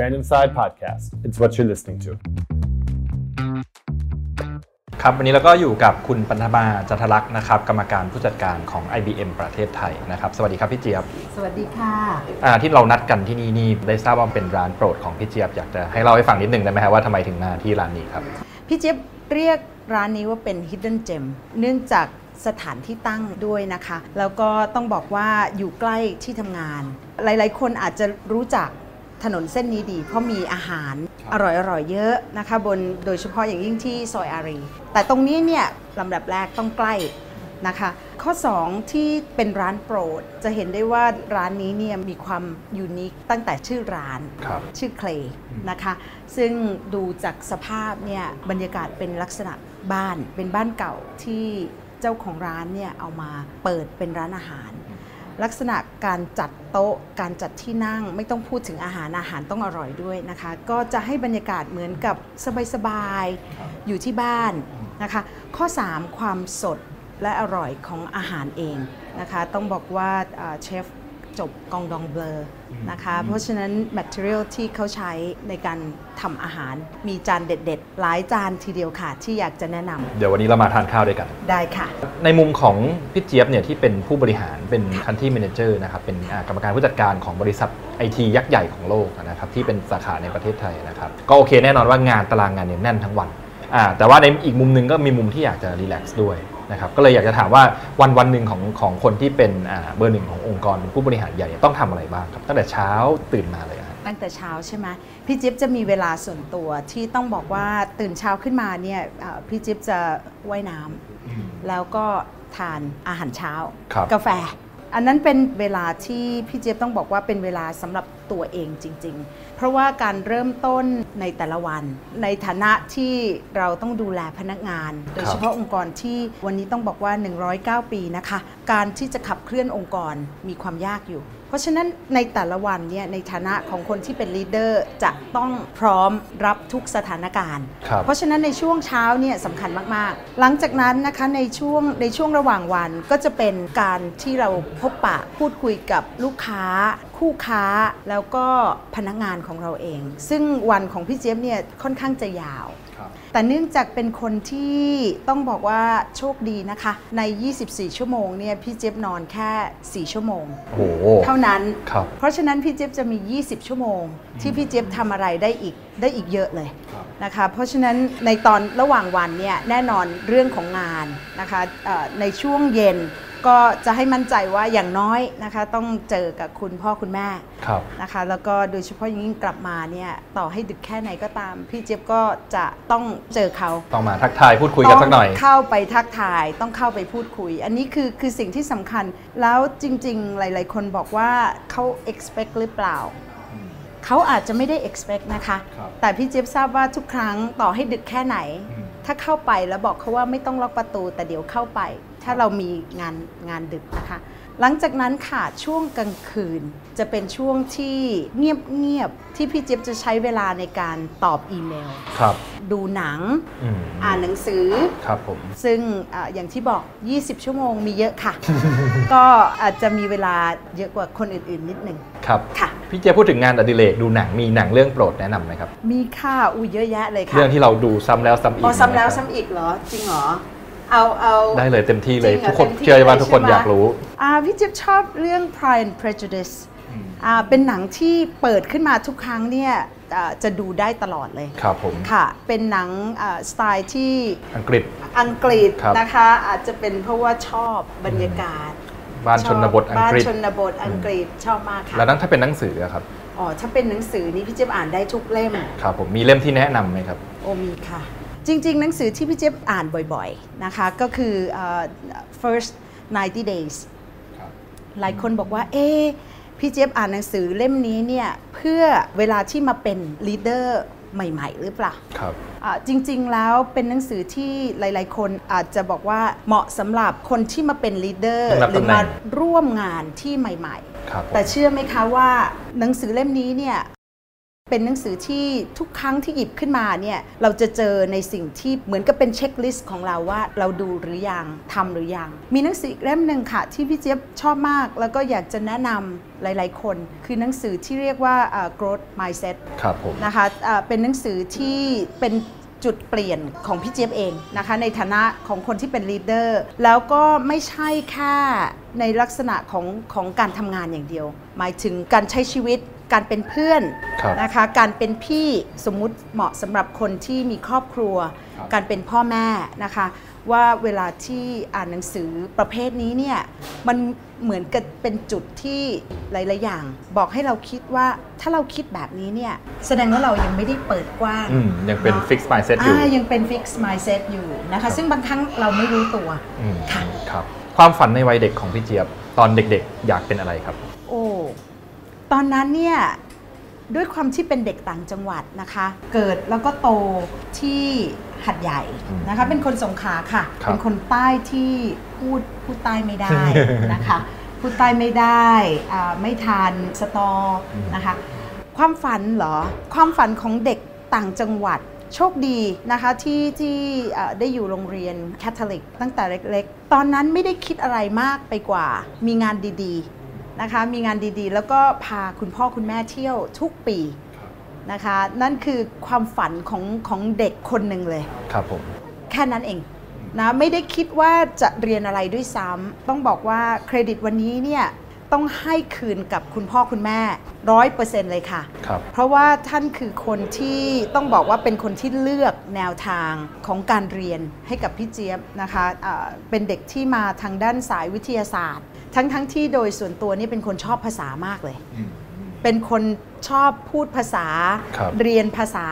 Random Side Podcast. It's what you're listening to. ครับวันนี้เราก็อยู่กับคุณปัทมาจันทลักษณ์นะครับ กรรมการผู้จัดการของ IBM ประเทศไทยนะครับ สวัสดีครับพี่เจี๊ยบ สวัสดีค่ะอ่าที่เรานัดกันที่นี่นี่ได้ทราบว่าเป็นร้านโปรดของพี่เจี๊ยบ อยากจะให้เล่าให้ฟังนิดนึงได้ไหมครับว่าทำไมถึงมาที่ร้านนี้ครับ พี่เจี๊ยบเรียกร้านนี้ว่าเป็น Hidden Gem เนื่องจาก สถานที่ตั้งด้วยนะคะ แล้วก็ต้องบอกว่าอยู่ใกล้ที่ทำงาน หลายๆ คนอาจจะรู้จักถนนเส้นนี้ดี เพราะมีอาหารอร่อยๆเยอะนะคะบนโดยเฉพาะอย่างยิ่งที่ซอยอารี แต่ตรงนี้เนี่ยลำดับแรกต้องใกล้นะคะข้อ 2 ที่เป็นร้านโปรด จะเห็นได้ว่าร้านนี้เนี่ยมีความยูนิคตั้งแต่ชื่อร้านครับชื่อเคลนะคะ ซึ่งดูจากสภาพเนี่ยบรรยากาศเป็นลักษณะบ้านเป็นบ้านเก่าที่ เจ้าของร้านเนี่ยเอามาเปิดเป็นร้านอาหาร ลักษณะการจัดโต๊ะการจัดที่นั่งไม่ต้องพูดถึงอาหารอาหารต้องอร่อยด้วยนะคะ ก็จะให้บรรยากาศเหมือนกับสบายๆอยู่ที่บ้านนะคะ ข้อ 3 ความสดและอร่อยของอาหารเองนะคะ ต้องบอกว่าเอ่อเชฟ จบกองดองเบลอนะคะ เพราะฉะนั้น material ที่เขาใช้ในการทำอาหาร มีจานเด็ดๆ หลายจานทีเดียวค่ะ ที่อยากจะแนะนเดี๋ยววันนี้เรามาทานข้าวด้วยกันำได้ค่ะ ในมุมของพี่เจี๊ยบเนี่ยที่เป็นผู้บริหารเป็น country manager นะครับ เป็นอ่ากรรมการผู้จัดการของบริษัทไอทียักษ์ใหญ่ของโลกนะครับที่เป็นสาขาในประเทศไทยนะครับ ก็โอเคแน่นอนว่างานตารางงานเนี่ยแน่นทั้งวันอ่าแต่ว่าในอีกมุมหนึงก็มีมุมที่อยากจะรีแลกซ์ด้วย นะครับก็เลยอยากจะถามว่าวันวันหนึ่งของของคนที่เป็นอ่าเบอร์หนึ่งขององค์กรเป็นผู้บริหารใหญ่เนี่ยต้องทำอะไรบ้างครับตั้งแต่เช้าตื่นมาเลยครับตั้งแต่เช้าใช่ไหมพี่จิ๊บจะมีเวลาส่วนตัวที่ต้องบอกว่าตื่นเช้าขึ้นมาเนี่ยเอ่อพี่จิ๊บจะว่ายน้ำแล้วก็ทานอาหารเช้าครับกาแฟ อันนั้นเป็นเวลาที่พี่เจี๊ยบต้องบอกว่าเป็นเวลาสำหรับตัวเองจริงๆเพ ราะว่าการเริ่มต้นในแต่ละวัน ในฐานะที่เราต้องดูแลพนักงาน โดยเฉพาะองค์กรที่วันนี้ต้องบอกว่า 109 ปีนะคะ การที่จะขับเคลื่อนองค์กรมีความยากอยู่ เพราะฉะนั้นในแต่ละวันเนี่ยในฐานะของคนที่เป็นลีดเดอร์จะต้องพร้อมรับทุกสถานการณ์ครับเพราะฉะนั้นในช่วงเช้าเนี่ยสำคัญมาก ๆ หลังจากนั้นนะคะในช่วงในช่วงระหว่างวันก็จะเป็นการที่เราพบปะพูดคุยกับลูกค้าคู่ค้าแล้วก็พนักงานของเราเอง ซึ่งวันของพี่เจี๊ยบเนี่ยค่อนข้างจะยาว แต่เนื่องจากเป็นคนที่ต้องบอกว่าโชคดีนะคะ ใน 24 ชั่วโมงเนี่ยพี่เจี๊ยบนอนแค่ 4 ชั่วโมง โอ้โหเท่านั้น ครับ เพราะฉะนั้นพี่เจี๊ยบจะมี 20 ชั่วโมง ที่พี่เจี๊ยบทำอะไรได้อีกได้อีกเยอะเลยนะคะ เพราะฉะนั้นในตอนระหว่างวันเนี่ยแน่นอนเรื่องของงานนะคะเอ่อในช่วงเย็น ก็จะให้มั่นใจว่าอย่างน้อยนะคะ ต้องเจอกับคุณพ่อคุณแม่ครับนะคะ แล้วก็โดยเฉพาะอย่างยิ่งกลับมาเนี่ยต่อให้ดึกแค่ไหนก็ตาม พี่เจี๊ยบก็จะต้องเจอเขาต้องมาทักทายพูดคุยกันสักหน่อยต้องเข้าไปทักทายต้องเข้าไปพูดคุย อันนี้คือคือสิ่งที่สำคัญแล้วจริง ๆ หลาย ๆ คนบอกว่าเขา expect หรือเปล่าเขาอาจจะไม่ได้ expect นะคะครับแต่พี่เจี๊ยบทราบว่าทุกครั้งต่อให้ดึกแค่ไหน ถ้าเข้าไปแล้วบอกเขาว่าไม่ต้องล็อกประตู แต่เดี๋ยวเข้าไป ถ้าเรามีงานงานดึกนะคะ หลังจากนั้นค่ะช่วงกลางคืนจะเป็นช่วงที่เงียบๆที่พี่เจี๊ยบจะใช้เวลาในการตอบอีเมล ครับ ดูหนังอืมอ่านหนังสือ ครับผม ซึ่งอาอย่างที่บอก 20 ชั่วโมงมีเยอะค่ะ ก็อาจจะมีเวลาเยอะกว่าคนอื่นๆนิดหนึ่งครับ ค่ะ พี่เจพูดถึงงานอดิเรกดูหนังมีหนังเรื่องโปรดแนะนำไหมครับ มีค่าอุ้ยเยอะแยะเลยค่ะ เรื่องที่เราดูซ้ำแล้วซ้ำอีกอ๋อซ้ำแล้วนะครับซ้ำอีกเหรอ จริงเหรอ เอาเอาได้เลยเต็มที่เลยจริงหรทุกคนต็มที่เชื่อว่าทุกคนใช่ไหมอยากรู้อ่าพี่จิ๊บชอบเรื่อง Pride and Prejudice อ่าเป็นหนังที่เปิดขึ้นมาทุกครั้งเนี่ยอ่าจะดูได้ตลอดเลยครับผมค่ะ เป็นหนังอ่าสไตล์ที่อังกฤษอังกฤษครับนะคะ อาจจะเป็นเพราะว่าชอบบรรยากาศ บ้านชนบทอังกฤษบ้านชนบทอังกฤษชอบมากค่ะแล้วนั้นถ้าเป็นหนังสืออะครับอ๋อถ้าเป็นหนังสือนี่พี่เจี๊ยบอ่านได้ทุกเล่มครับผมมีเล่มที่แนะนำไหมครับ โอมีค่ะ จริง ๆ หนังสือที่พี่เจี๊ยบอ่านบ่อยๆนะคะก็คือเอ่อ first 90 days หลายคนบอกว่า เอ๊ะพี่เจี๊ยบอ่านหนังสือเล่มนี้เนี่ยเพื่อเวลาที่มาเป็น leader ใหม่ ๆ หรือเปล่าครับอ่าจริง ๆ แล้วเป็นหนังสือที่หลาย ๆ คนอาจจะบอกว่าเหมาะสำหรับคนที่มาเป็นลีดเดอร์ต้องรับหรือตำแหน่มางร่วมงานที่ใหม่ครับผมๆแต่เชื่อไหมคะว่าหนังสือเล่มนี้เนี่ย เป็นหนังสือที่ทุกครั้งที่หยิบขึ้นมาเนี่ยเราจะเจอในสิ่งที่เหมือนกับเป็น checklist ของเราว่าเราดูหรือยังทำหรือยัง มีหนังสืออีกเล่มหนึ่งค่ะ ที่พี่เจี๊ยบชอบมาก แล้วก็อยากจะแนะนำหลาย ๆ คน คือหนังสือที่เรียกว่าอ่า growth mindset ครับผมนะคะอ่าเป็นหนังสือที่เป็นจุดเปลี่ยนของพี่เจี๊ยบเองนะคะในฐานะของคนที่เป็น leader แล้วก็ไม่ใช่แค่ในลักษณะของของการทำงานอย่างเดียว หมายถึงการใช้ชีวิต การเป็นเพื่อนครับนะคะการเป็นพี่สมมุติเหมาะสำหรับคนที่มีครอบครัวครับการเป็นพ่อแม่นะคะ ว่าเวลาที่อ่านหนังสือประเภทนี้เนี่ยมันเหมือนกับเป็นจุดที่หลาย ๆ อย่าง บอกให้เราคิดว่าถ้าเราคิดแบบนี้เนี่ยแสดงว่าเรายังไม่ได้เปิดกว้างอืมยังเป็นอะ fixed mindset อยู่ายังเป็น fixed mindset อยู่นะคะ ซึ่งบางครั้งเราไม่รู้ตัวอืมค่ะครับ ความฝันในวัยเด็กของพี่เจี๊ยบตอนเด็ก ๆ อยากเป็นอะไรครับ โอ้ ตอนนั้นเนี่ยด้วยความที่เป็นเด็กต่างจังหวัดนะคะ เกิดแล้วก็โตที่หัดใหญ่นะคะ เป็นคนสงขลาค่ะครับเป็นคนใต้ที่พูดพูดใต้ไม่ได้นะคะพูดใต้ไม่ได้อ่าไม่ทานสตอนะคะ ความฝันเหรอ ความฝันของเด็กต่างจังหวัดโชคดีนะคะที่ที่เอ่อได้อยู่โรงเรียนแคทอลิกตั้งแต่เล็ก ๆ ตอนนั้นไม่ได้คิดอะไรมากไปกว่ามีงานดีๆ นะคะมีงานดีๆ แล้วก็พาคุณพ่อคุณแม่เที่ยวทุกปีนะคะนั่นคือความฝันของของเด็กคนหนึ่งเลย ครับผม แค่นั้นเองนะไม่ได้คิดว่าจะเรียนอะไรด้วยซ้ำต้องบอกว่าเครดิตวันนี้เนี่ยต้องให้คืนกับคุณพ่อคุณแม่ร้อยเปอร์เซ็นต์เลยค่ะครับเพราะว่าท่านคือคนที่ต้องบอกว่าเป็นคนที่เลือกแนวทางของการเรียนให้กับพี่เจี๊ยบนะคะะเป็นเด็กที่มาทางด้านสายวิทยาศาสตร์ ทั้งทั้งที่โดยส่วนตัวนี่เป็นคนชอบภาษามากเลย เป็นคนชอบพูดภาษาครับเรียนภาษา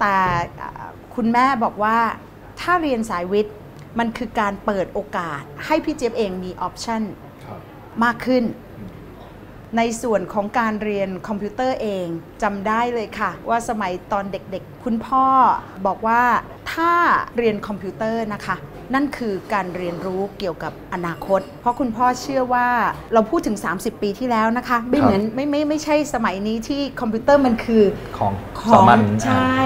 แต่อ่าคุณแม่บอกว่าถ้าเรียนสายวิทย์มันคือการเปิดโอกาสให้พี่เจี๊ยบเองมีออปชันมากขึ้น ในส่วนของการเรียนคอมพิวเตอร์เองจำได้เลยค่ะ ว่าสมัยตอนเด็กๆ คุณพ่อบอกว่าถ้าเรียนคอมพิวเตอร์นะคะ นั่นคือการเรียนรู้เกี่ยวกับอนาคต เพราะคุณพ่อเชื่อว่าเราพูดถึง 30 ปีที่แล้วนะคะ ไม่เหมือนไม่ไม่ไม่ใช่สมัยนี้ที่คอมพิวเตอร์มันคือของขสาองมัญใช่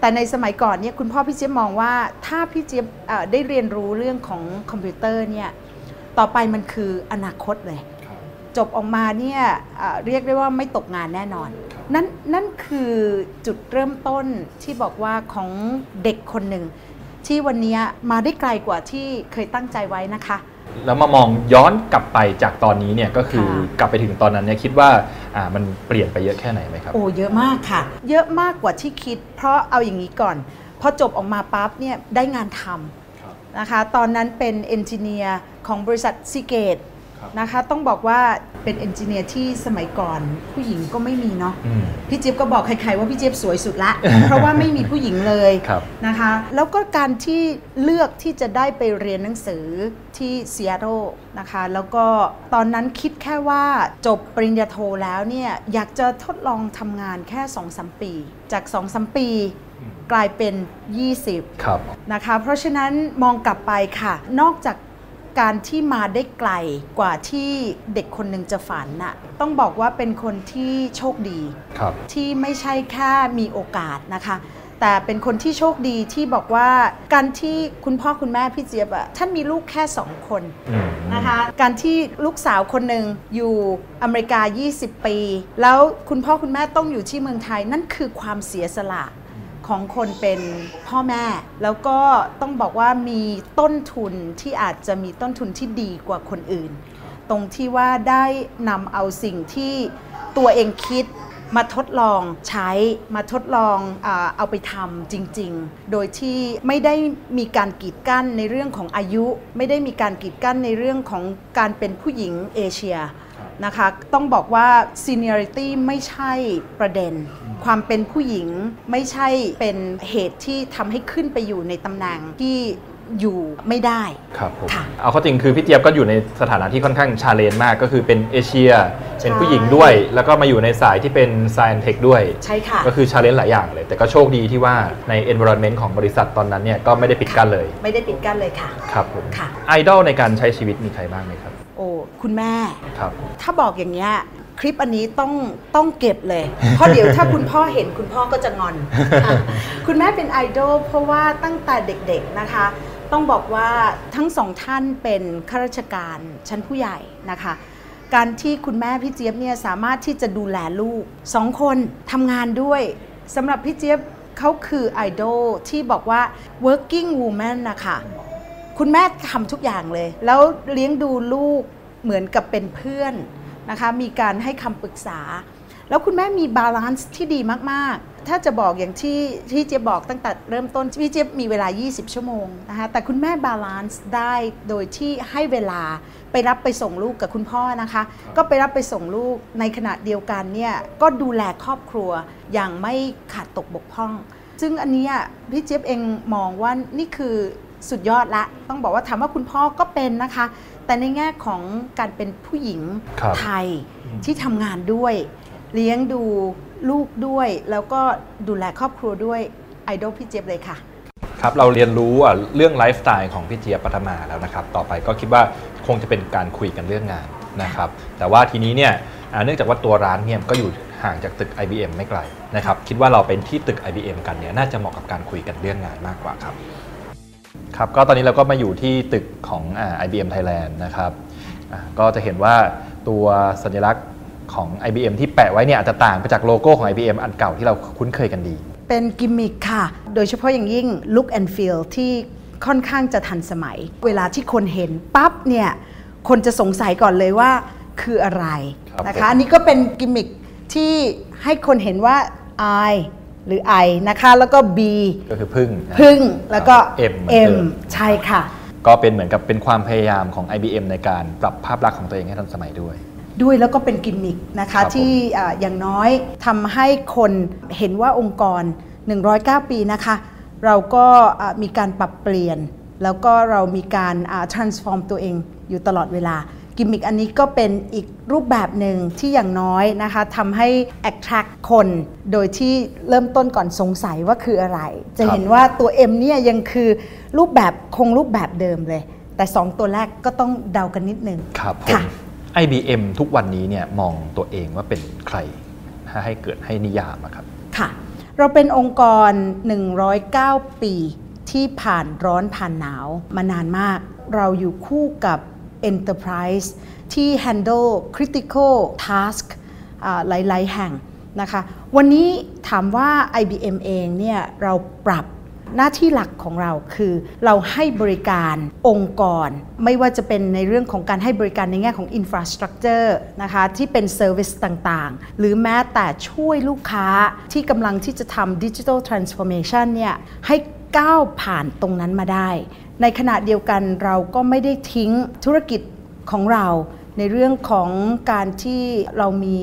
แต่ในสมัยก่อนเนี่ยคุณพ่อพี่เจี๊ยบมองว่าถ้าพี่เจี๊ยบเอ่อได้เรียนรู้เรื่องของคอมพิวเตอร์เนี่ยต่อไปมันคืออนาคตเลย จบออกมาเนี่ยเอ่อเรียกได้ว่าไม่ตกงานแน่นอน นั่นนั่นคือจุดเริ่มต้นที่บอกว่าของเด็กคนหนึ่ง ที่วันนี้มาได้ไกลกว่าที่เคยตั้งใจไว้นะคะ แล้วมามองย้อนกลับไปจากตอนนี้เนี่ยก็คือค่ะกลับไปถึงตอนนั้นเนี่ยคิดว่าอ่ามันเปลี่ยนไปเยอะแค่ไหนไหมครับ โอ้เยอะมากค่ะ เยอะมากกว่าที่คิด เพราะเอาอย่างนี้ก่อน พอจบออกมาปั๊บเนี่ยได้งานทำนะคะ ตอนนั้นเป็น engineer ของบริษัทซีเกต นะคะต้องบอกว่าเป็น engineer ที่สมัยก่อนผู้หญิงก็ไม่มีเนาะอืมพี่เจี๊ยบก็บอกใครๆว่าพี่เจี๊ยบสวยสุดละ เพราะว่าไม่มีผู้หญิงเลยครับนะคะ แล้วก็การที่เลือกที่จะได้ไปเรียนหนังสือที่ซีแอตเทิลนะคะ แล้วก็ตอนนั้นคิดแค่ว่าจบปริญญาโทแล้วเนี่ยอยากจะทดลองทำงานแค่2-3ปี จาก2-3ปีกลายเป็น 20 ครับนะคะ เพราะฉะนั้นมองกลับไปค่ะ นอกจาก การที่มาได้ไกลกว่าที่เด็กคนหนึ่งจะฝันน่ะต้องบอกว่าเป็นคนที่โชคดีครับที่ไม่ใช่แค่มีโอกาสนะคะ แต่เป็นคนที่โชคดีที่บอกว่าการที่คุณพ่อคุณแม่พี่เจี๊ยบอะท่านมีลูกแค่สองคนอืมนะคะการที่ลูกสาวคนหนึ่งอยู่อเมริกา 20 ปี แล้วคุณพ่อคุณแม่ต้องอยู่ที่เมืองไทยนั่นคือความเสียสละ ของคนเป็นพ่อแม่ แล้วก็ต้องบอกว่ามีต้นทุนที่อาจจะมีต้นทุนที่ดีกว่าคนอื่น ตรงที่ว่าได้นำเอาสิ่งที่ตัวเองคิดมาทดลองใช้มาทดลองเอาไปทำจริง ๆ โดยที่ไม่ได้มีการกีดกั้นในเรื่องของอายุ ไม่ได้มีการกีดกันในเรื่องของการเป็นผู้หญิงเอเชีย นะคะต้องบอกว่า seniority ไม่ใช่ประเด็น ความเป็นผู้หญิงไม่ใช่เป็นเหตุที่ทำให้ขึ้นไปอยู่ในตำแหน่งที่อยู่ไม่ได้ครับผมค่ะเอาเข้าจริงคือพี่เจี๊ยบก็อยู่ในสถานะที่ค่อนข้าง challenge มากก็คือเป็นเอเชีย เป็นผู้หญิงด้วย แล้วก็มาอยู่ในสายที่เป็น Science Tech ด้วย ใช่ค่ะ ก็คือ challenge หลายอย่างเลย แต่ก็โชคดีที่ว่าใน environment ของบริษัทตอนนั้นเนี่ยก็ไม่ได้ปิดกั้นเลย ไม่ได้ปิดกั้นเลยค่ะ ครับผมค่ะไอดอลในการใช้ชีวิตมีใครบ้างไหมครับ โอ้คุณแม่ ครับ ถ้าบอกอย่างเงี้ยคลิปอันนี้ต้องต้องเก็บเลย เพราะเดี๋ยวถ้าคุณพ่อเห็นคุณพ่อก็จะงอนอะคุณแม่เป็นไอดอลเพราะว่าตั้งแต่เด็กๆนะคะ ต้องบอกว่าทั้งสองท่านเป็นข้าราชการชั้นผู้ใหญ่นะคะ การที่คุณแม่พี่เจี๊ยบเนี่ยสามารถที่จะดูแลลูกสองคนทำงานด้วยสำหรับพี่เจี๊ยบเขาคือไอดอลที่บอกว่า working woman นะคะ คุณแม่ทำทุกอย่างเลย แล้วเลี้ยงดูลูกเหมือนกับเป็นเพื่อนนะคะ มีการให้คำปรึกษา แล้วคุณแม่มี balance ที่ดีมากๆ ถ้าจะบอกอย่างที่ที่เจี๊ยบบอกตั้งแต่เริ่มต้นพี่เจี๊ยบมีเวลา 20 ชั่วโมงนะคะแต่คุณแม่ balance ได้โดยที่ให้เวลาไปรับไปส่งลูกกับคุณพ่อนะคะ ก็ไปรับไปส่งลูกในขณะเดียวกันเนี่ยก็ดูแลครอบครัวอย่างไม่ขาดตกบกพร่อง ซึ่งอันเนี้ยพี่เจี๊ยบเองมองว่านี่คือ สุดยอดละ ต้องบอกว่าถามว่าคุณพ่อก็เป็นนะคะ แต่ในแง่ของการเป็นผู้หญิงครับไทยที่ทำงานด้วย เลี้ยงดูลูกด้วย แล้วก็ดูแลครอบครัวด้วยไอดอลพี่เจี๊ยบเลยค่ะ ครับเราเรียนรู้อะเรื่องไลฟ์สไตล์ของพี่เจี๊ยบปัทมาแล้วนะครับ ต่อไปก็คิดว่าคงจะเป็นการคุยกันเรื่องงานนะครับ แต่ว่าทีนี้เนี่ยอ่าเนื่องจากว่าตัวร้านเนี่ยก็อยู่ห่างจากตึก IBM ไม่ไกลนะครับ คิดว่าเราเป็นที่ตึก IBM กันเนี่ยน่าจะเหมาะกับการคุยกันเรื่องงานมากกว่าครับ ครับก็ตอนนี้เราก็มาอยู่ที่ตึกของอ่า IBM Thailand นะครับอ่าก็จะเห็นว่าตัวสัญลักษณ์ของ IBM ที่แปะไว้เนี่ยอาจจะต่างไปจากโลโก้ของ IBM อันเก่าที่เราคุ้นเคยกันดี เป็นกิมมิคค่ะ โดยเฉพาะอย่างยิ่ง look and feel ที่ค่อนข้างจะทันสมัย เวลาที่คนเห็นปั๊บเนี่ย คนจะสงสัยก่อนเลยว่าคืออะไรครับนะผมคะ อันนี้ก็เป็นกิมมิคที่ให้คนเห็นว่า I หรือ I นะคะแล้วก็ B ก็คือพึ่งนะพึ่งแล้วก็ M เหมือนเดิ M มใช่ค่ะ ก็เป็นเหมือนกับเป็นความพยายามของ IBM ในการปรับภาพลักษณ์ของตัวเองให้ทันสมัยด้วยด้วยแล้วก็เป็นกิมมิคนะครัคะบผมที่อ่าอย่างน้อยทำให้คนเห็นว่าองค์กร 109 ปีนะคะ เราก็อ่ามีการปรับเปลี่ยน แล้วก็เรามีการอ่า transform ตัวเองอยู่ตลอดเวลา กิมมิคอันนี้ก็เป็นอีกรูปแบบหนึ่งที่อย่างน้อยนะคะทำให้ attract คนโดยที่เริ่มต้นก่อนสงสัยว่าคืออะไร จะเห็นว่าตัว M เนี่ยยังคือรูปแบบคงรูปแบบเดิมเลย แต่ 2 ตัวแรกก็ต้องเดากันนิดนึงครับผค่ะม IBM ทุกวันนี้เนี่ยมองตัวเองว่าเป็นใครถ้าให้เกิดให้นิยามอะครับ ค่ะ เราเป็นองค์กร 109 ปีที่ผ่านร้อนผ่านหนาวมานานมาก เราอยู่คู่กับ Enterprise ที่ handle critical task อ่าหลาย ๆ แห่งนะคะ วันนี้ถามว่า IBM เองเนี่ยเราปรับหน้าที่หลักของเราคือเราให้บริการองค์กร ไม่ว่าจะเป็นในเรื่องของการให้บริการในแง่ของ infrastructure นะคะที่เป็น service ต่างๆ หรือแม้แต่ช่วยลูกค้าที่กำลังที่จะทำ digital transformation เนี่ยให้ก้าวผ่านตรงนั้นมาได้ ในขณะเดียวกันเราก็ไม่ได้ทิ้งธุรกิจของเราในเรื่องของการที่เรามี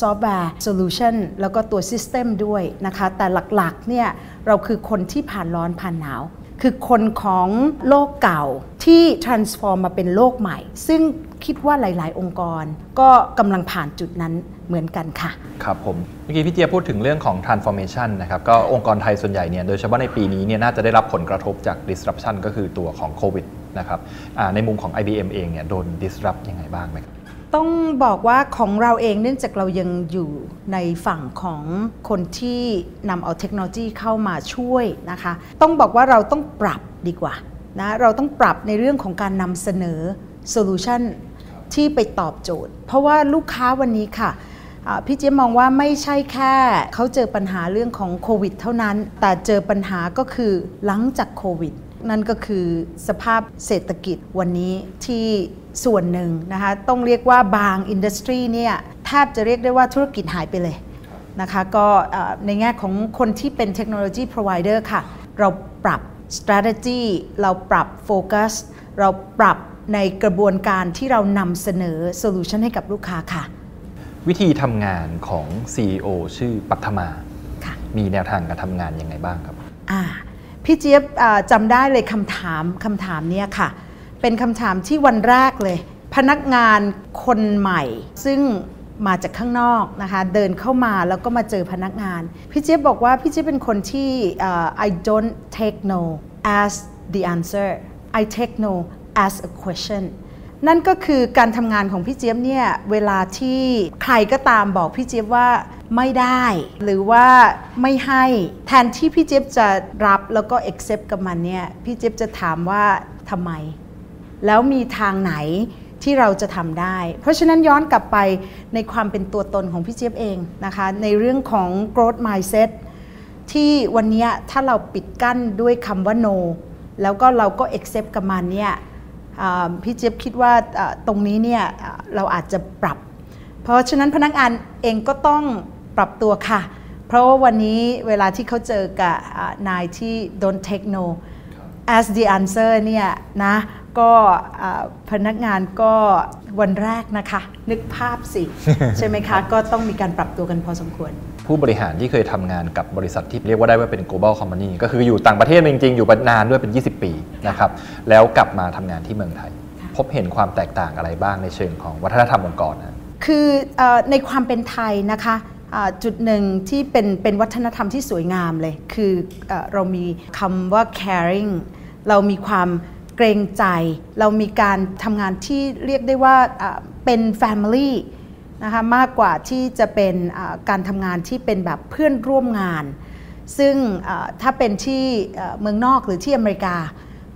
ซอฟต์แวร์โซลูชันแล้วก็ตัว system ด้วยนะคะ แต่หลักๆเนี่ยเราคือคนที่ผ่านร้อนผ่านหนาว คือคนของโลกเก่าที่ transform มาเป็นโลกใหม่ ซึ่ง คิดว่าหลาย ๆ องค์กร ก็กำลังผ่านจุดนั้นเหมือนกันค่ะ ครับผม เมื่อกี้พี่เจียบพูดถึงเรื่องของ transformation นะครับก็องค์กรไทยส่วนใหญ่เนี่ยโดยเฉพาะในปีนี้เนี่ยน่าจะได้รับผลกระทบจาก disruption ก็คือตัวของโควิดนะครับอ่าในมุมของ IBM เองเนี่ยโดน disrupt ยังไงบ้างไหมครับต้องบอกว่าของเราเองเนื่องจากเรายังอยู่ในฝั่งของคนที่นำเอาเทคโนโลยีเข้ามาช่วยนะคะ ต้องบอกว่าเราต้องปรับดีกว่านะเราต้องปรับในเรื่องของการนำเสนอโซลูชัน ที่ไปตอบโจทย์ เพราะว่าลูกค้าวันนี้ค่ะพี่เจ๊มองว่าไม่ใช่แค่เขาเจอปัญหาเรื่องของโควิดเท่านั้น แต่เจอปัญหาก็คือหลังจากโควิด นั่นก็คือสภาพเศรษฐกิจวันนี้ที่ส่วนหนึ่งนะคะต้องเรียกว่าบาง industry เนี่ยแทบจะเรียกได้ว่าธุรกิจหายไปเลยนะคะก็ในแง่ของคนที่เป็นเทคโนโลยี provider ค่ะ เราปรับ strategy เราปรับโฟกัสเราปรับ ในกระบวนการที่เรานำเสนอโซลูชันให้กับลูกค้าค่ะ วิธีทำงานของ CEO ชื่อปัทมาค่ะมีแนวทางการทำงานยังไงบ้างครับอ่าพี่เจี๊ยบอ่าจำได้เลยคำถามคำถามเนี้ยค่ะ เป็นคำถามที่วันแรกเลย พนักงานคนใหม่ ซึ่งมาจากข้างนอกนะคะเดินเข้ามาแล้วก็มาเจอพนักงาน พี่เจี๊ยบบอกว่าพี่เจี๊ยบเป็นคนที่อ่า I don't take no as the answer I take no as a question นั่นก็คือการทำงานของพี่เจี๊ยบเนี่ยเวลาที่ใครก็ตามบอกพี่เจี๊ยบว่าไม่ได้ หรือว่าไม่ให้แทนที่พี่เจี๊ยบจะรับแล้วก็ accept กับมันเนี่ยพี่เจี๊ยบจะถามว่าทำไม แล้วมีทางไหนที่เราจะทำได้ เพราะฉะนั้นย้อนกลับไปในความเป็นตัวตนของพี่เจี๊ยบเองนะคะ ในเรื่องของ growth mindset ที่วันนี้ถ้าเราปิดกั้นด้วยคำว่า no แล้วก็เราก็ accept กับมันเนี่ย พี่เจี๊ยบคิดว่าอ่าตรงนี้เนี่ยอ่าเราอาจจะปรับ เพราะฉะนั้นพนักงานเองก็ต้องปรับตัวค่ะ เพราะว่าวันนี้เวลาที่เขาเจอกับอ่านายที่ don't take no as the answer เนี่ยนะ ก็อ่าพนักงานก็วันแรกนะคะ นึกภาพสิ ใช่ไหมคะ ก็ต้องมีการปรับตัวกันพอสมควร ผู้บริหารที่เคยทำงานกับบริษัทที่เรียกว่าได้ว่าเป็น global company ก็คืออยู่ต่างประเทศจริง ๆ อยู่นานด้วยเป็น 20 ปีนะครับแล้วกลับมาทำงานที่เมืองไทย พบเห็นความแตกต่างอะไรบ้างในเชิงของวัฒนธรรมองค์กรนะคือเออในความเป็นไทยนะคะอ่าจุดหนึ่งที่เป็นเป็นวัฒนธรรมที่สวยงามเลย คือเออเรามีคำว่า caring เรามีความเกรงใจ เรามีการทำงานที่เรียกได้ว่าเป็น family นะคะมากกว่าที่จะเป็นการทำงานที่เป็นแบบเพื่อนร่วมงาน ซึ่งถ้าเป็นที่เอ่อเมืองนอกหรือที่อเมริกา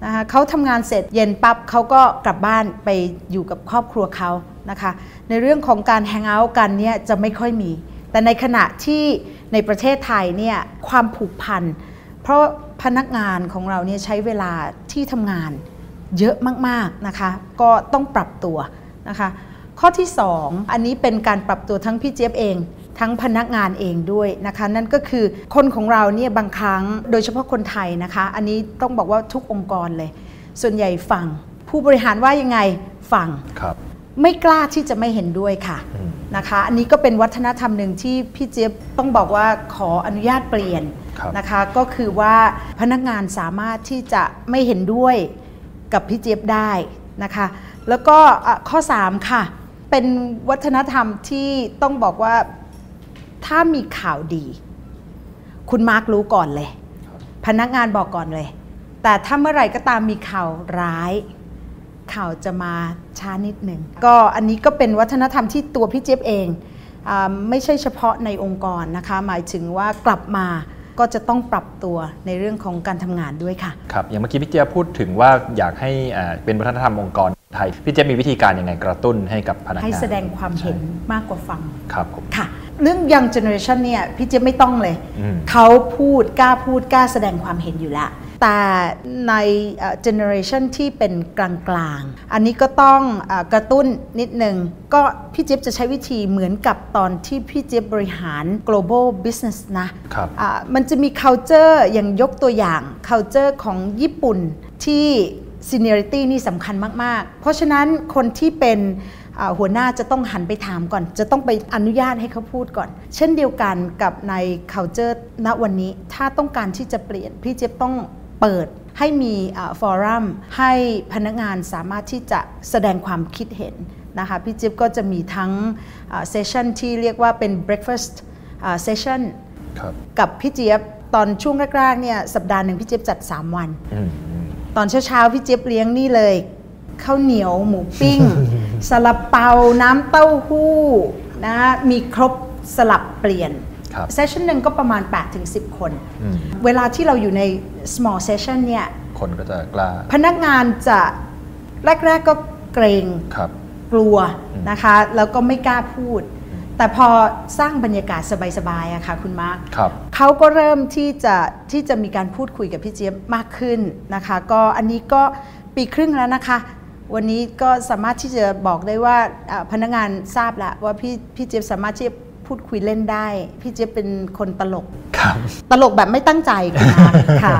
นะคะเขาทำงานเสร็จเย็นปั๊บเขาก็กลับบ้านไปอยู่กับครอบครัวเขานะคะในเรื่องของการแฮงเอาท์กันเนี่ยจะไม่ค่อยมี แต่ในขณะที่ในประเทศไทยเนี่ยความผูกพัน เพราะพนักงานของเราเนี่ยใช้เวลาที่ทำงาน เยอะมากๆนะคะ ก็ต้องปรับตัวนะคะ ข้อที่ 2 อันนี้เป็นการปรับตัวทั้งพี่เจี๊ยบเอง ทั้งพนักงานเองด้วยนะคะ นั่นก็คือคนของเราเนี่ยบางครั้งโดยเฉพาะคนไทยนะคะ อันนี้ต้องบอกว่าทุกองค์กรเลย ส่วนใหญ่ฟัง ผู้บริหารว่ายังไงฟังครับไม่กล้าที่จะไม่เห็นด้วยค่ะอืมนะคะ อันนี้ก็เป็นวัฒนธรรมหนึ่งที่พี่เจี๊ยบต้องบอกว่าขออนุญาตเปลี่ยนครับนะคะ ก็คือว่าพนักงานสามารถที่จะไม่เห็นด้วย กับพี่เจี๊ยบได้นะคะ แล้วก็ข้อ 3 ค่ะ เป็นวัฒนธรรมที่ต้องบอกว่าถ้ามีข่าวดี คุณมาร์กรู้ก่อนเลย พนักงานบอกก่อนเลย แต่ถ้าเมื่อไหร่ก็ตามมีข่าวร้าย ข่าวจะมาช้านิดหนึ่งก็อันนี้ก็เป็นวัฒนธรรมที่ตัวพี่เจี๊ยบเองอไม่ใช่เฉพาะในองค์กรนะคะ หมายถึงว่ากลับมา ก็จะต้องปรับตัวในเรื่องของการทำงานด้วยค่ะครับอย่างเมื่อกี้พี่เจี๊ยบพูดถึงว่าอยากให้อ่าเป็นวัฒนธรรมองค์กรไทยพี่เจี๊ยบมีวิธีการยังไงกระตุ้นให้กับพนักงานให้แสดงความเห็นมากกว่าฟังครับผมค่ะ เรื่อง young generation เนี่ยพี่เจี๊ยบไม่ต้องเลยอืมเขาพูดกล้าพูดกล้าแสดงความเห็นอยู่แล้ว แต่ในเอ่อ generation ที่เป็นกลางๆ อันนี้ก็ต้องเออกระตุ้นนิดนึง ก็พี่เจี๊ยบจะใช้วิธีเหมือนกับตอนที่พี่เจี๊ยบบริหาร global business นะครับอ่ามันจะมี culture อย่างยกตัวอย่าง culture ของญี่ปุ่นที่ seniority นี่สำคัญมาก ๆ เพราะฉะนั้นคนที่เป็นอ่าหัวหน้าจะต้องหันไปถามก่อน จะต้องไปอนุญาตให้เขาพูดก่อน เช่นเดียวกันกับใน culture ณวันนี้ ถ้าต้องการที่จะเปลี่ยน พี่เจี๊ยบต้อง เปิดให้มีฟอรัมให้พนักงานสามารถที่จะแสดงความคิดเห็นนะคะพี่เจี๊ยบก็จะมีทั้งเซสชันที่เรียกว่าเป็น breakfast เซสชันครับกับพี่เจี๊ยบตอนช่วงแรกๆเนี่ยสัปดาห์หนึ่งพี่เจี๊ยบจัด 3 วันอืมอืมตอนเช้าๆพี่เจี๊ยบเลี้ยงนี่เลยข้าวเหนียวหมูปิ้งสลับเปาน้ำเต้าหู้นะมีครบสลับเปลี่ยนครับ เซสชันหนึ่งก็ประมาณ 8-10 คนอืมเวลาที่เราอยู่ใน small session เนี่ยคนก็จะกล้า พนักงานจะแรก ๆ ก็เกรงครับกลัวอืมนะคะ แล้วก็ไม่กล้าพูด แต่พอสร้างบรรยากาศสบายๆอะค่ะคุณมาร์คครับเขาก็เริ่มที่จะที่จะมีการพูดคุยกับพี่เจี๊ยบมากขึ้นนะคะ ก็อันนี้ก็ปีครึ่งแล้วนะคะ วันนี้ก็สามารถที่จะบอกได้ว่าอ่าพนักงานทราบแล้วว่าพี่พี่เจี๊ยบสามารถที่จะ พูดคุยเล่นได้ พี่เจี๊ยบเป็นคนตลกครับตลกแบบไม่ตั้งใจคุณมาร์คค่ะ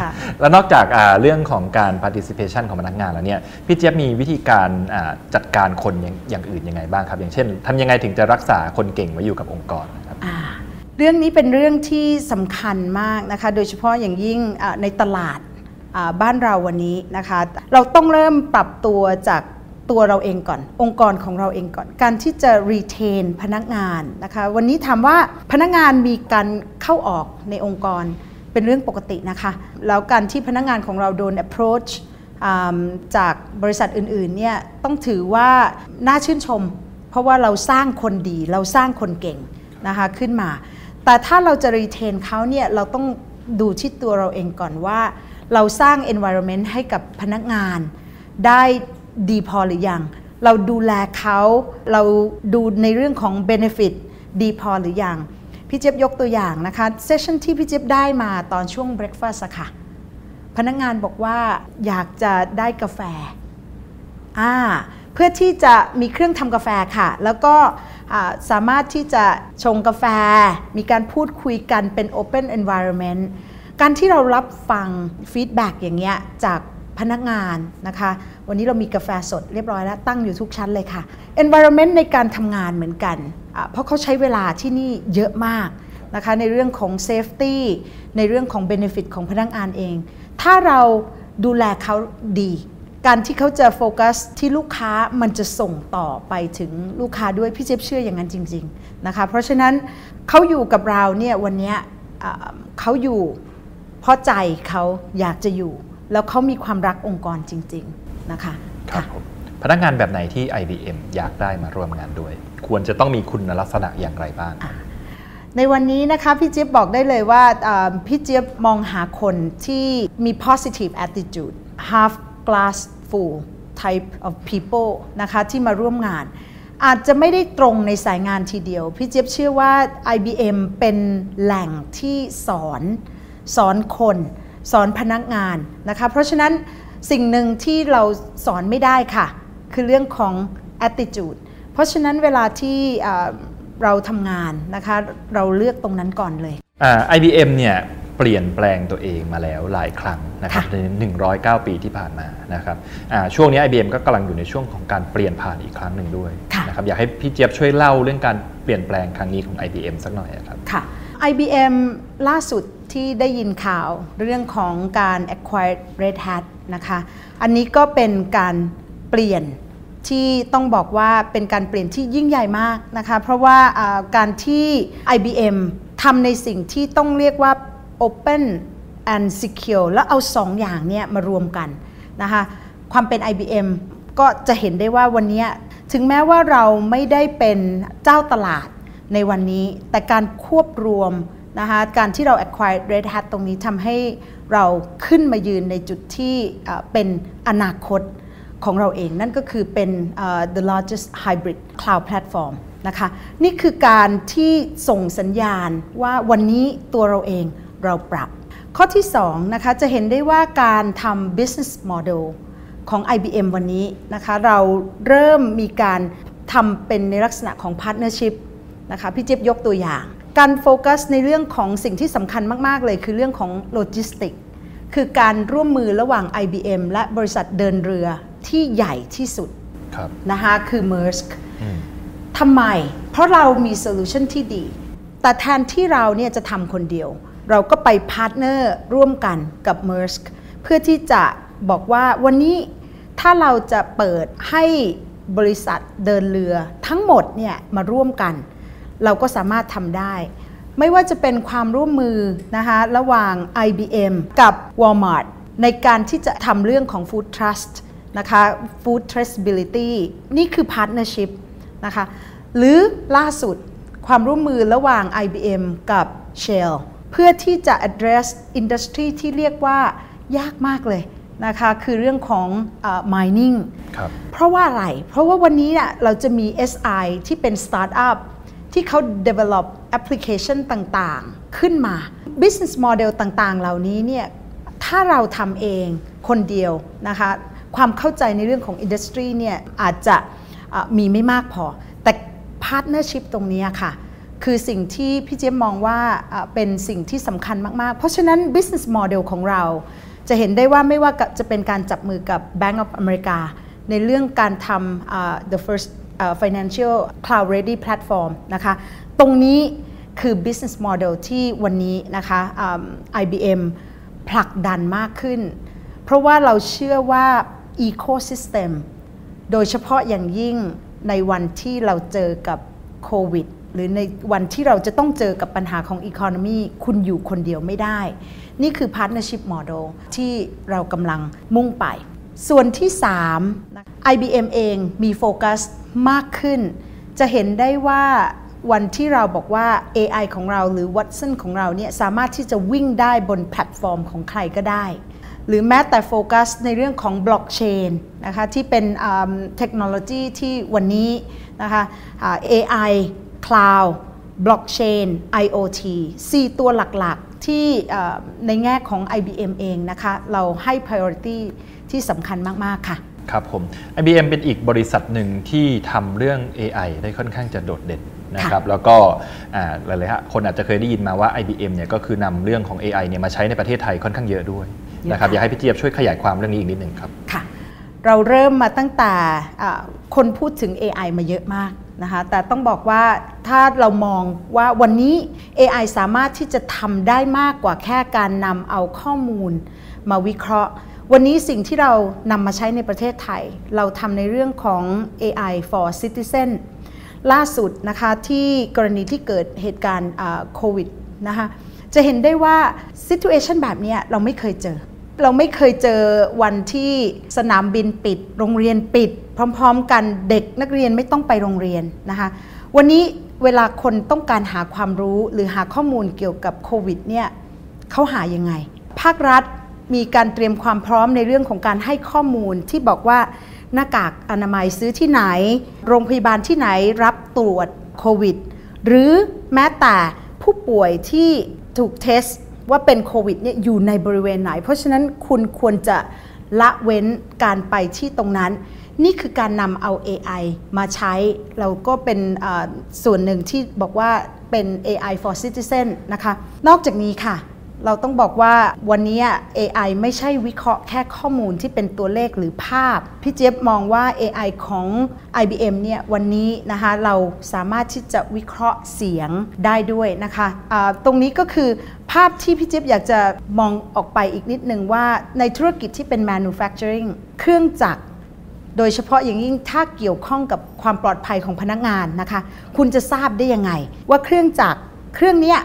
ค่ะแล้วนอกจากอ่าเรื่องของการ participation ของพนักงานแล้วเนี่ยพี่เจี๊ยบมีวิธีการอ่าจัดการคนอย่างอย่างอื่นยังไงบ้างครับ อย่างเช่นทำยังไงถึงจะรักษาคนเก่งไว้อยู่กับองค์กรนะครับอ่าเรื่องนี้เป็นเรื่องที่สำคัญมากนะคะ โดยเฉพาะอย่างยิ่งอ่าในตลาดอ่าบ้านเราวันนี้นะคะ เราต้องเริ่มปรับตัวจาก ตัวเราเองก่อน องค์กรของเราเองก่อน การที่จะ retain พนักงานนะคะ วันนี้ถามว่าพนักงานมีการเข้าออกในองค์กรเป็นเรื่องปกตินะคะ แล้วการที่พนักงานของเราโดน approach จากบริษัทอื่นๆเนี่ยต้องถือว่าน่าชื่นชม เพราะว่าเราสร้างคนดีเราสร้างคนเก่งนะคะขึ้นมา แต่ถ้าเราจะรีเทนเขาเนี่ยเราต้องดูที่ตัวเราเองก่อนว่า เราสร้าง environment ให้กับพนักงาน ได้ ดีพอหรือยัง เราดูแลเขาเราดูในเรื่องของ benefit ดีพอหรือยัง พี่เจี๊ยบยกตัวอย่างนะคะเซสชั่นที่พี่เจี๊ยบได้มาตอนช่วง breakfast อะค่ะพนักงานบอกว่าอยากจะได้กาแฟอ่าเพื่อที่จะมีเครื่องทำกาแฟค่ะ แล้วก็สามารถที่จะชงกาแฟ มีการพูดคุยกันเป็น open environment การที่เรารับฟัง feedback อย่างเงี้ยจาก พนักงานนะคะ วันนี้เรามีกาแฟสดเรียบร้อยแล้ว ตั้งอยู่ทุกชั้นเลยค่ะ environment ในการทำงานเหมือนกัน เพราะเขาใช้เวลาที่นี่เยอะมากนะคะในเรื่องของ safety ในเรื่องของ benefit ของพนักงานเอง ถ้าเราดูแลเขาดี การที่เขาจะโฟกัสที่ลูกค้ามันจะส่งต่อไปถึงลูกค้าด้วยพี่เจี๊ยบเชื่ออย่างนั้นจริงๆนะคะเพราะฉะนั้นเขาอยู่กับเราเนี่ยวันนี้เขาอยู่เพราะใจเขาอยากจะอยู่ แล้วเขามีความรักองค์กรจริง ๆ นะคะครับผมพนักงานแบบไหนที่ IBM อยากได้มาร่วมงานด้วย ควรจะต้องมีคุณลักษณะอย่างไรบ้าง ในวันนี้นะคะพี่เจี๊ยบบอกได้เลยว่าอ่าพี่เจี๊ยบมองหาคนที่มี positive attitude half glass full type of people นะคะที่มาร่วมงาน อาจจะไม่ได้ตรงในสายงานทีเดียว พี่เจี๊ยบเชื่อว่า IBM เป็นแหล่งที่สอนสอนคน สอนพนักงานนะคะ เพราะฉะนั้นสิ่งหนึ่งที่เราสอนไม่ได้ค่ะ คือเรื่องของ attitude เพราะฉะนั้นเวลาที่อ่าเราทำงานนะคะ เราเลือกตรงนั้นก่อนเลยอ่า IBM เนี่ยเปลี่ยนแปลงตัวเองมาแล้วหลายครั้งนะครับค่ะใน 109 ปีที่ผ่านมานะครับอ่าช่วงนี้ IBM ก็กำลังอยู่ในช่วงของการเปลี่ยนผ่านอีกครั้งหนึ่งด้วยค่ะนะครับอยากให้พี่เจี๊ยบช่วยเล่าเรื่องการเปลี่ยนแปลงครั้งนี้ของ IBM สักหน่อยอะครับค่ะ IBM ล่าสุด ที่ได้ยินข่าวเรื่องของการ acquire Red Hat นะคะ อันนี้ก็เป็นการเปลี่ยนที่ต้องบอกว่าเป็นการเปลี่ยนที่ยิ่งใหญ่มากนะคะ เพราะว่าการที่ IBM ทำในสิ่งที่ต้องเรียกว่า Open and Secure แล้วเอาสองอย่างเนี่ยมารวมกันนะคะความเป็น IBM ก็จะเห็นได้ว่าวันนี้ถึงแม้ว่าเราไม่ได้เป็นเจ้าตลาดในวันนี้ แต่การควบรวม นะคะการที่เรา acquire Red Hat ตรงนี้ทำให้เราขึ้นมายืนในจุดที่เป็นอนาคตของเราเอง นั่นก็คือเป็น the largest hybrid cloud platform นะคะนี่คือการที่ส่งสัญญาณว่าวันนี้ตัวเราเองเราปรับ ข้อที่2นะคะจะเห็นได้ว่าการทำ business model ของ IBM วันนี้นะคะเราเริ่มมีการทำเป็นในลักษณะของ partnership นะคะพี่เจี๊ยบยกตัวอย่าง การโฟกัสในเรื่องของสิ่งที่สำคัญมาก ๆ เลยคือเรื่องของโลจิสติกคือการร่วมมือระหว่าง IBM และบริษัทเดินเรือที่ใหญ่ที่สุดครับนะคะคือ Maersk อืมทำไม เพราะเรามีโซลูชันที่ดี แต่แทนที่เราเนี่ยจะทำคนเดียว เราก็ไป partner ร่วมกันกับ Maersk เพื่อที่จะบอกว่าวันนี้ถ้าเราจะเปิดให้บริษัทเดินเรือทั้งหมดเนี่ยมาร่วมกัน เราก็สามารถทำได้ ไม่ว่าจะเป็นความร่วมมือนะคะระหว่าง IBM กับ Walmart ในการที่จะทำเรื่องของ Food Trust นะคะ Food Traceability นี่คือ Partnership นะคะหรือล่าสุดความร่วมมือระหว่าง IBM กับ Shell เพื่อที่จะ address industry ที่เรียกว่ายากมากเลยนะคะคือเรื่องของเออ mining ครับเพราะว่าอะไร เพราะว่าวันนี้น่ะเราจะมี SI ที่เป็น Startup ที่เขา develop application ต่างๆ ขึ้นมา business model ต่างๆ เหล่านี้เนี่ยถ้าเราทำเองคนเดียวนะคะความเข้าใจในเรื่องของ industry เนี่ยอาจจะมีไม่มากพอ แต่ partnership ตรงนี้ค่ะ คือสิ่งที่พี่เจี๊ยบมองว่าเป็นสิ่งที่สำคัญมาก ๆ เพราะฉะนั้น business model ของเรา จะเห็นได้ว่าไม่ว่าจะเป็นการจับมือกับ Bank of America ในเรื่องการทำ the first financial cloud ready platform นะคะ ตรงนี้คือ business model ที่วันนี้นะคะอ่า IBM ผลักดันมากขึ้น เพราะว่าเราเชื่อว่า ecosystem โดยเฉพาะอย่างยิ่งในวันที่เราเจอกับโควิดหรือในวันที่เราจะต้องเจอกับปัญหาของ Economy คุณอยู่คนเดียวไม่ได้ นี่คือ Partnership Model ที่เรากำลังมุ่งไป ส่วนที่ 3 IBM เองมีโฟกัส มากขึ้น จะเห็นได้ว่าวันที่เราบอกว่า AI ของเราหรือ Watson ของเราเนี่ยสามารถที่จะวิ่งได้บนแพลตฟอร์มของใครก็ได้ หรือแม้แต่โฟกัสในเรื่องของบล็อกเชนนะคะที่เป็นเทคโนโลยีที่วันนี้นะคะ AI Cloud Blockchain IoT 4 ตัวหลักๆ ที่ในแง่ของ IBM เองนะคะ เราให้ priority ที่สำคัญมาก ๆ ค่ะ ครับผม IBM เป็นอีกบริษัทหนึ่งที่ทำเรื่อง AI ได้ค่อนข้างจะโดดเด่นนะครับแล้วก็อ่าหลายๆฮะคนอาจจะเคยได้ยินมาว่า IBM เนี่ยก็คือนำเรื่องของ AI เนี่ยมาใช้ในประเทศไทยค่อนข้างเยอะด้วยนะครับเยอะค่ะอยากให้พี่เจี๊ยบช่วยขยายความเรื่องนี้อีกนิดหนึ่งครับค่ะเราเริ่มมาตั้งแต่อ่าคนพูดถึง AI มาเยอะมากนะคะแต่ต้องบอกว่าถ้าเรามองว่าวันนี้ AI สามารถที่จะทำได้มากกว่าแค่การนำเอาข้อมูลมาวิเคราะห์ วันนี้สิ่งที่เรานำมาใช้ในประเทศไทย เราทำในเรื่องของ AI for Citizen ล่าสุดนะคะที่กรณีที่เกิดเหตุการณ์โควิดนะคะจะเห็นได้ว่า situation แบบเนี้ยเราไม่เคยเจอ เราไม่เคยเจอวันที่สนามบินปิด โรงเรียนปิด พร้อมๆ กันเด็กนักเรียนไม่ต้องไปโรงเรียนนะคะวันนี้เวลาคนต้องการหาความรู้หรือหาข้อมูลเกี่ยวกับโควิดเนี่ยเขาหายังไง ภาครัฐ มีการเตรียมความพร้อมในเรื่องของการให้ข้อมูลที่บอกว่าหน้ากากอนามัยซื้อที่ไหน โรงพยาบาลที่ไหนรับตรวจโควิด หรือแม้แต่ผู้ป่วยที่ถูกเทสว่าเป็นโควิดเนี่ยอยู่ในบริเวณไหน เพราะฉะนั้นคุณควรจะละเว้นการไปที่ตรงนั้น นี่คือการนำเอา AI มาใช้ เราก็เป็นส่วนหนึ่งที่บอกว่าเป็น AI for citizen นะคะ นอกจากนี้ค่ะ เราต้องบอกว่าวันนี้ AI ไม่ใช่วิเคราะห์แค่ข้อมูลที่เป็นตัวเลขหรือภาพ พี่เจี๊ยบมองว่า AI ของ IBM เนี่ยวันนี้นะคะเราสามารถที่จะวิเคราะห์เสียงได้ด้วยนะคะอ่าตรงนี้ก็คือภาพที่พี่เจี๊ยบอยากจะมองออกไปอีกนิดนึงว่าในธุรกิจที่เป็น manufacturing เครื่องจักรโดยเฉพาะอย่างยิ่งถ้าเกี่ยวข้องกับความปลอดภัยของพนักงานนะคะ คุณจะทราบได้ยังไง ว่าเครื่องจักรเครื่องนี้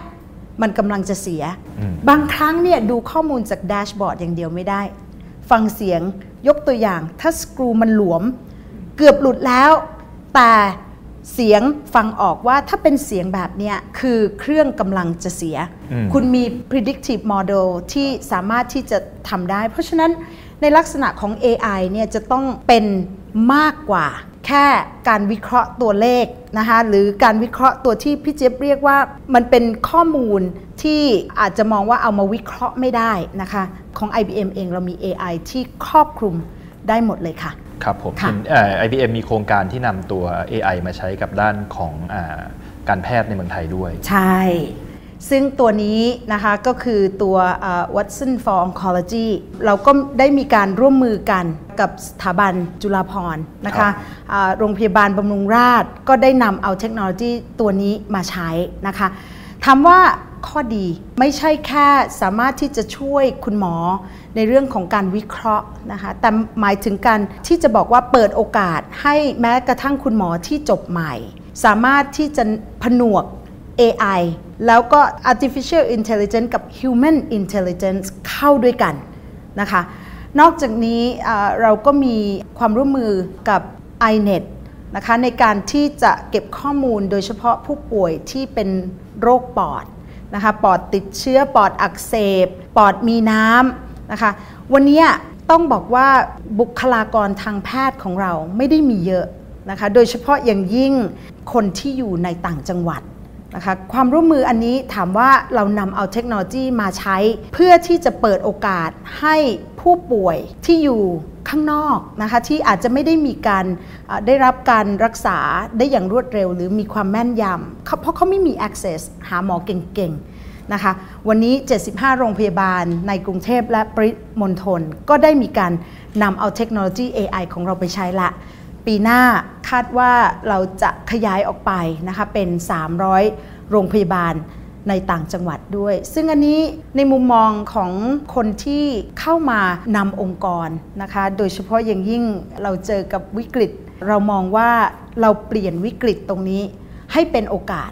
มันกำลังจะเสียอืมบางครั้งเนี่ยดูข้อมูลจากแดชบอร์ดอย่างเดียวไม่ได้ ฟังเสียงยกตัวอย่าง ถ้าสกรูมันหลวม เกือบหลุดแล้ว แต่เสียงฟังออกว่าถ้าเป็นเสียงแบบเนี้ยคือเครื่องกำลังจะเสียอืมคุณมี predictive model ที่สามารถที่จะทำได้ เพราะฉะนั้นในลักษณะของ AI เนี่ยจะต้องเป็น มากกว่าแค่การวิเคราะห์ตัวเลขนะคะหรือการวิเคราะห์ตัวที่พี่เจี๊ยบเรียกว่ามันเป็นข้อมูลที่อาจจะมองว่าเอามาวิเคราะห์ไม่ได้นะคะของ IBM เองเรามี AI ที่ครอบคลุมได้หมดเลยค่ะ ครับผมค่ะเห็นเอ่อ IBM มีโครงการที่นำตัว AI มาใช้กับด้านของอาการแพทย์ในเมืองไทยด้วย ใช่ ซึ่งตัวนี้นะคะก็คือตัวเอ่อ Watson for Oncology เราก็ได้มีการร่วมมือกันกับสถาบันจุฬาภรณ์นะครัคะบอ่าโรงพยาบาลบำรุงราษฎร์ก็ได้นำเอาเทคโนโลยีตัวนี้มาใช้นะคะถามว่าข้อดีไม่ใช่แค่สามารถที่จะช่วยคุณหมอในเรื่องของการวิเคราะห์นะคะแต่หมายถึงการที่จะบอกว่าเปิดโอกาสให้แม้กระทั่งคุณหมอที่จบใหม่ สามารถที่จะผนวก AI แล้วก็ artificial intelligence กับ human intelligence เข้าด้วยกันนะคะ นอกจากนี้เราก็มีความร่วมมือกับ iNet นะคะในการที่จะเก็บข้อมูลโดยเฉพาะผู้ป่วยที่เป็นโรคปอดนะคะปอดติดเชื้อปอดอักเสบ ปอดมีน้ำนะคะวันนี้ต้องบอกว่าบุคลากรทางแพทย์ของเราไม่ได้มีเยอะนะคะโดยเฉพาะอย่างยิ่งคนที่อยู่ในต่างจังหวัด นะคะความร่วมมืออันนี้ถามว่าเรานำเอาเทคโนโลยีมาใช้ เพื่อที่จะเปิดโอกาสให้ผู้ป่วยที่อยู่ข้างนอกนะคะที่อาจจะไม่ได้มีการได้รับการรักษาได้อย่างรวดเร็ว หรือมีความแม่นยำเขาเพราะเขาไม่มี access หาหมอเก่งๆนะคะวันนี้ 75 โรงพยาบาลในกรุงเทพและปริมณฑลก็ได้มีการนำเอาเทคโนโลยี AI ของเราไปใช้ละ ปีหน้าคาดว่าเราจะขยายออกไปนะคะเป็น 300 โรงพยาบาลในต่างจังหวัดด้วย ซึ่งอันนี้ในมุมมองของคนที่เข้ามานำองค์กรนะคะ โดยเฉพาะอย่างยิ่งเราเจอกับวิกฤต เรามองว่าเราเปลี่ยนวิกฤตตรงนี้ให้เป็นโอกาส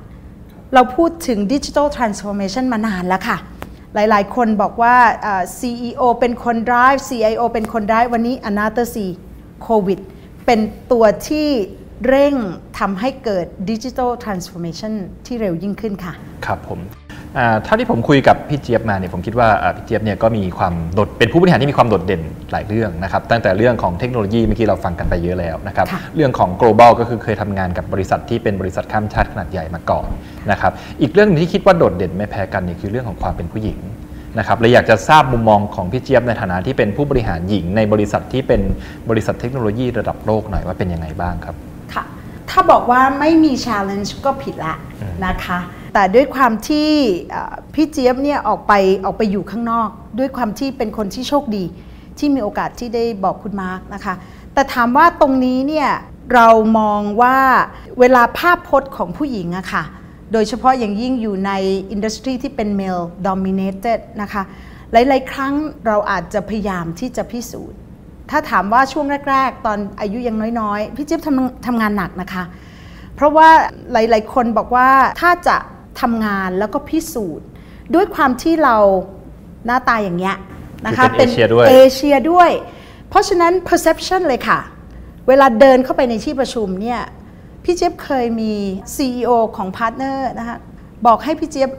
เราพูดถึงดิจิทัลทรานส์ฟอร์เมชันมานานแล้วค่ะ หลายๆ คนบอกว่าเอ่อ CEO เป็นคน drive CIO เป็นคน drive วันนี้ another C โควิด เป็นตัวที่เร่งทำให้เกิด digital transformation ที่เร็วยิ่งขึ้นค่ะ ครับผมอ่าเท่าที่ผมคุยกับพี่เจี๊ยบมาเนี่ยผมคิดว่าอ่าพี่เจี๊ยบเนี่ยก็มีความโดดเป็นผู้บริหารที่มีความโดดเด่นหลายเรื่องนะครับตั้งแต่เรื่องของเทคโนโลยีเมื่อกี้เราฟังกันไปเยอะแล้วนะครับค่ะเรื่องของ global ก็คือเคยทำงานกับบริษัทที่เป็นบริษัทข้ามชาติขนาดใหญ่มาก่อนนะครับอีกเรื่องหนึงที่คิดว่าโดดเด่นไม่แพ้กันเนี่ยคือเรื่องของความเป็นผู้หญิง นะครับเลยอยากจะทราบมุมมองของพี่เจี๊ยบในฐานะที่เป็นผู้บริหารหญิงในบริษัทที่เป็นบริษัทเทคโนโลยีระดับโลกหน่อยว่าเป็นยังไงบ้างครับค่ะถ้าบอกว่าไม่มี challenge ก็ผิดละนะคะแต่ด้วยความที่เอ่อพี่เจี๊ยบเนี่ยออกไปออกไปอยู่ข้างนอก ด้วยความที่เป็นคนที่โชคดี ที่มีโอกาสที่ได้บอกคุณมาร์กนะคะ แต่ถามว่าตรงนี้เนี่ยเรามองว่าเวลาภาพพจน์ของผู้หญิงอะค่ะ โดยเฉพาะอย่างยิ่งอยู่ในอินดัสทรีที่เป็น male dominated นะคะหลาย ๆ ครั้งเราอาจจะพยายามที่จะพิสูจน์ ถ้าถามว่าช่วงแรก ๆ ตอนอายุยังน้อย ๆ พี่เจี๊ยบทำทำงานหนักนะคะ เพราะว่าหลาย ๆ คนบอกว่าถ้าจะทำงานแล้วก็พิสูจน์ ด้วยความที่เราหน้าตาอย่างเงี้ยนะคะคือเป็นเอเชียด้วยเอเชียด้วย เพราะฉะนั้น perception เลยค่ะ เวลาเดินเข้าไปในที่ประชุมเนี่ย พี่เจี๊ยบเคยมี CEO ของ partner นะคะบอกให้พี่เจี๊ยบ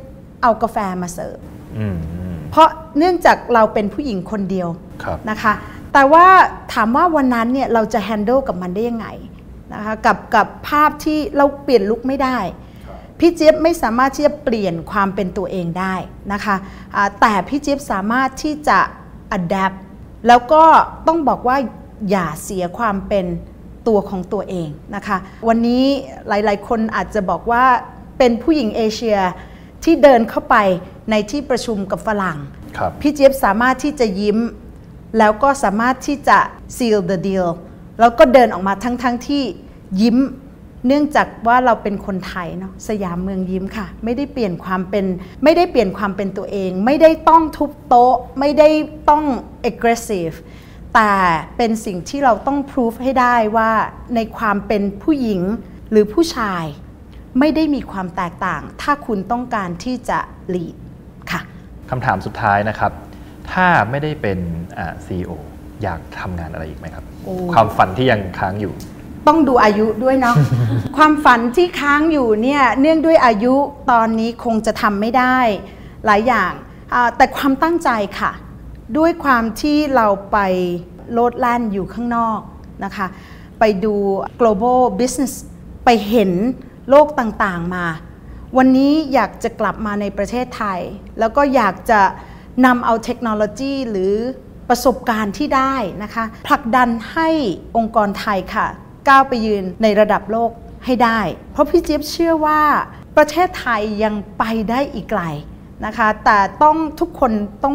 เอากาแฟมาเสิร์ฟอืมอืมเพราะเนื่องจากเราเป็นผู้หญิงคนเดียวครับนะคะ แต่ว่าถามว่าวันนั้นเนี่ยเราจะ handle กับมันได้ยังไงนะคะกับกับภาพที่เราเปลี่ยนลุคไม่ได้พี่เจี๊ยบไม่สามารถที่จะเปลี่ยนความเป็นตัวเองได้นะคะอ่าแต่พี่เจี๊ยบสามารถที่จะ adapt แล้วก็ต้องบอกว่าอย่าเสียความเป็น ตัวของตัวเองนะคะ วันนี้หลายๆ คนอาจจะบอกว่าเป็นผู้หญิงเอเชียที่เดินเข้าไปในที่ประชุมกับฝรั่งครับพี่เจี๊ยบสามารถที่จะยิ้ม แล้วก็สามารถที่จะ seal the deal แล้วก็เดินออกมาทั้งๆทที่ยิ้ม เนื่องจากว่าเราเป็นคนไทยเนาะสยามเมืองยิ้มค่ะ ไม่ได้เปลี่ยนความเป็นไม่ได้เปลี่ยนความเป็นตัวเอง ไม่ได้ต้องทุบโต๊ะ ไม่ได้ต้อง aggressive แต่เป็นสิ่งที่เราต้องพิสูจให้ได้ว่าในความเป็นผู้หญิงหรือผู้ชายไม่ได้มีความแตกต่าง ถ้าคุณต้องการที่จะ lead ค่ะคำถามสุดท้ายนะครับ ถ้าไม่ได้เป็นอ่า CEO อยากทำงานอะไรอีกไหมครับโอ้ความฝันที่ยังค้างอยู่ ต้องดูอายุด้วยเนาะความฝันที่ค้างอยู่เนี่ยเนื่องด้วยอายุตอนนี้คงจะทำไม่ได้หลายอย่างอ่าแต่ความตั้งใจค่ะ ด้วยความที่เราไปโลดแล่นอยู่ข้างนอกนะคะ ไปดู global business ไปเห็นโลกต่างๆมา วันนี้อยากจะกลับมาในประเทศไทย แล้วก็อยากจะนำเอาเทคโนโลยีหรือประสบการณ์ที่ได้นะคะผลักดันให้องค์กรไทยค่ะ ก้าวไปยืนในระดับโลกให้ได้ เพราะพี่เจี๊ยบเชื่อว่าประเทศไทยยังไปได้อีกไกลนะคะ แต่ต้องทุกคนต้อง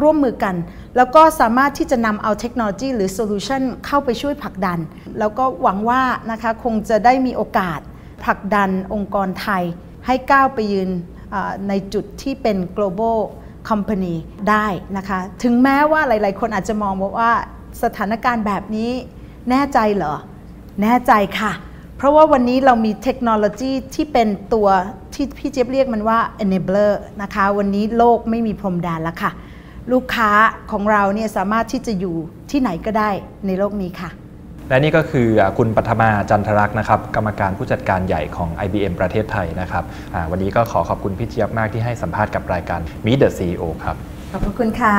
ร่วมมือกัน แล้วก็สามารถที่จะนำเอาเทคโนโลยีหรือโซลูชันเข้าไปช่วยผลักดัน แล้วก็หวังว่านะคะคงจะได้มีโอกาสผลักดันองค์กรไทย ให้ก้าวไปยืนในจุดที่เป็น global company ได้นะคะ ถึงแม้ว่าหลาย ๆ คนอาจจะมองว่าสถานการณ์แบบนี้แน่ใจเหรอ แน่ใจค่ะ เพราะว่าวันนี้เรามีเทคโนโลยีที่เป็นตัวที่พี่เจี๊ยบเรียกมันว่า enabler นะคะ วันนี้โลกไม่มีพรมแดนแล้วค่ะ ลูกค้าของเราเนี่ยสามารถที่จะอยู่ที่ไหนก็ได้ในโลกนี้ค่ะ และนี่ก็คืออ่าคุณปัทมาจันทรักษ์นะครับกรรมการผู้จัดการใหญ่ของ IBM ประเทศไทยนะครับอ่าวันนี้ก็ขอขอบคุณพี่เจี๊ยบมากที่ให้สัมภาษณ์กับรายการ Meet the CEO ครับ ขอบพระคุณค่ะ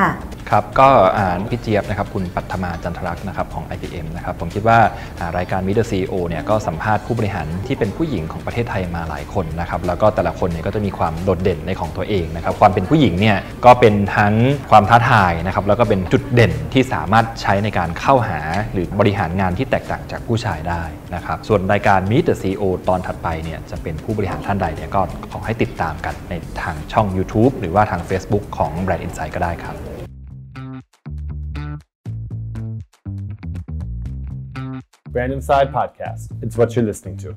ครับก็อ่าพี่เจี๊ยบนะครับคุณปัทมาจันทรักษ์นะครับของ IBM นะครับผมคิดว่าอ่ารายการ Meet the CEO เนี่ยก็สัมภาษณ์ผู้บริหารที่เป็นผู้หญิงของประเทศไทยมาหลายคนนะครับแล้วก็แต่ละคนเนี่ยก็จะมีความโดดเด่นในของตัวเองนะครับความเป็นผู้หญิงเนี่ยก็เป็นทั้งความท้าทายนะครับแล้วก็เป็นจุดเด่นที่สามารถใช้ในการเข้าหาหรือบริหารงานที่แตกต่างจากผู้ชายได้นะครับส่วนรายการ Meet the CEO ตอนถัดไปเนี่ยจะเป็นผู้บริหารท่านใดเนี่ยก็ขอให้ติดตามกันในทางช่อง YouTube หรือว่าทาง Facebook ของ Brand Insight ก็ได้ครับ Brand Inside Podcast. It's what you're listening to.